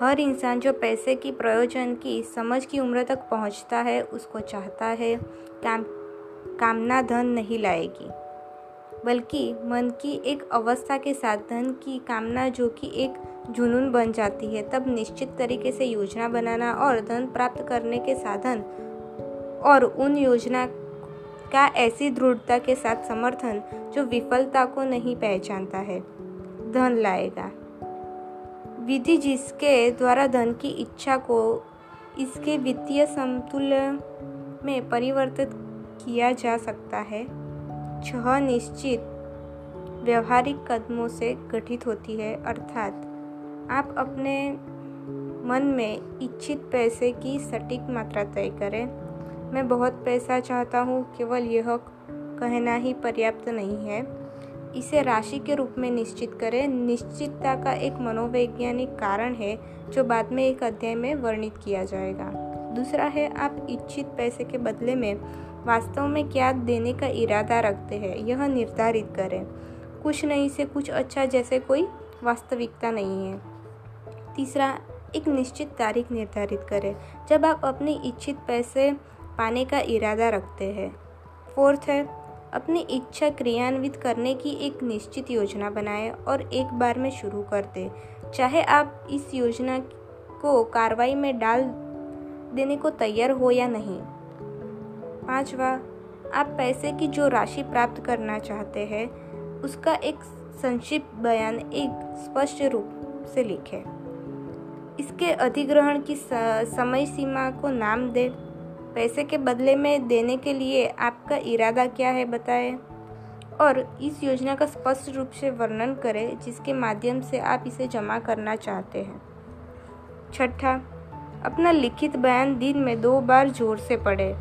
हर इंसान जो पैसे की प्रयोजन की, समझ की उम्र तक पहुँचता है, उसको चाहता है, काम, कामना धन नहीं लाएगी। बल्कि मन की एक अवस्था के साथ धन की कामना जो कि एक जुनून बन जाती है, तब निश्चित तरीके से योजना बनाना और धन प्राप्त करने के साधन और उन योजना का ऐसी दृढ़ता के साथ समर्थन जो विफलता को नहीं पहचानता है, धन लाएगा। विधि जिसके द्वारा धन की इच्छा को इसके वित्तीय समतुल्य में परिवर्तित किया जा सकता है। छह निश्चित व्यवहारिक कदमों से गठित होती है, अर्थात आप अपने मन में इच्छित पैसे की सटीक मात्रा तय करें। मैं बहुत पैसा चाहता हूँ, केवल यह कहना ही पर्याप्त नहीं है। इसे राशि के रूप में निश्चित करें। निश्चितता का एक मनोवैज्ञानिक कारण है, जो बाद में एक अध्याय में वर्णित किया जाएगा। दूसरा है, आप इच्छित पैसे के बदले में वास्तव में क्या देने का इरादा रखते हैं, यह निर्धारित करें। कुछ नहीं से कुछ अच्छा जैसे कोई वास्तविकता नहीं है। तीसरा, एक निश्चित तारीख निर्धारित करें, जब आप अपनी इच्छित पैसे पाने का इरादा रखते हैं। फोर्थ है अपनी इच्छा क्रियान्वित करने की एक निश्चित योजना बनाएँ और एक बार में शुरू कर दें। चाहे आप इस योजना को कार्रवाई में डाल देने को तैयार हो या नहीं। पांचवा, आप पैसे की जो राशि प्राप्त करना चाहते हैं, उसका एक संक्षिप्त बयान एक स्पष्ट रूप से लिखें। इसके अधिग्रहण की समय सीमा को नाम दें। पैसे के बदले में देने के लिए आपका इरादा क्या है बताएँ? और इस योजना का स्पष्ट रूप से वर्णन करें, जिसके माध्यम से आप इसे जमा करना चाहते हैं। छठा, अपना लिखित बयान दिन में दो बार ज़ोर से पढ़ें।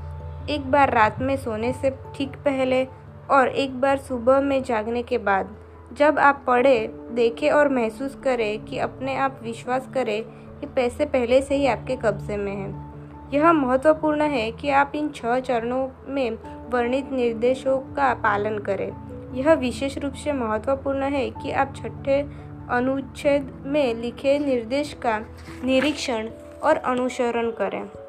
एक बार रात में सोने से ठीक पहले और एक बार सुबह में जागने के बाद। जब आप पढ़े, देखें और महसूस करें कि अपने आप विश्वास करें कि पैसे पहले से ही आपके कब्जे में हैं। यह महत्वपूर्ण है कि आप इन छह चरणों में वर्णित निर्देशों का पालन करें। यह विशेष रूप से महत्वपूर्ण है कि आप छठे अनुच्छेद में लिखे निर्देश का निरीक्षण और अनुसरण करें।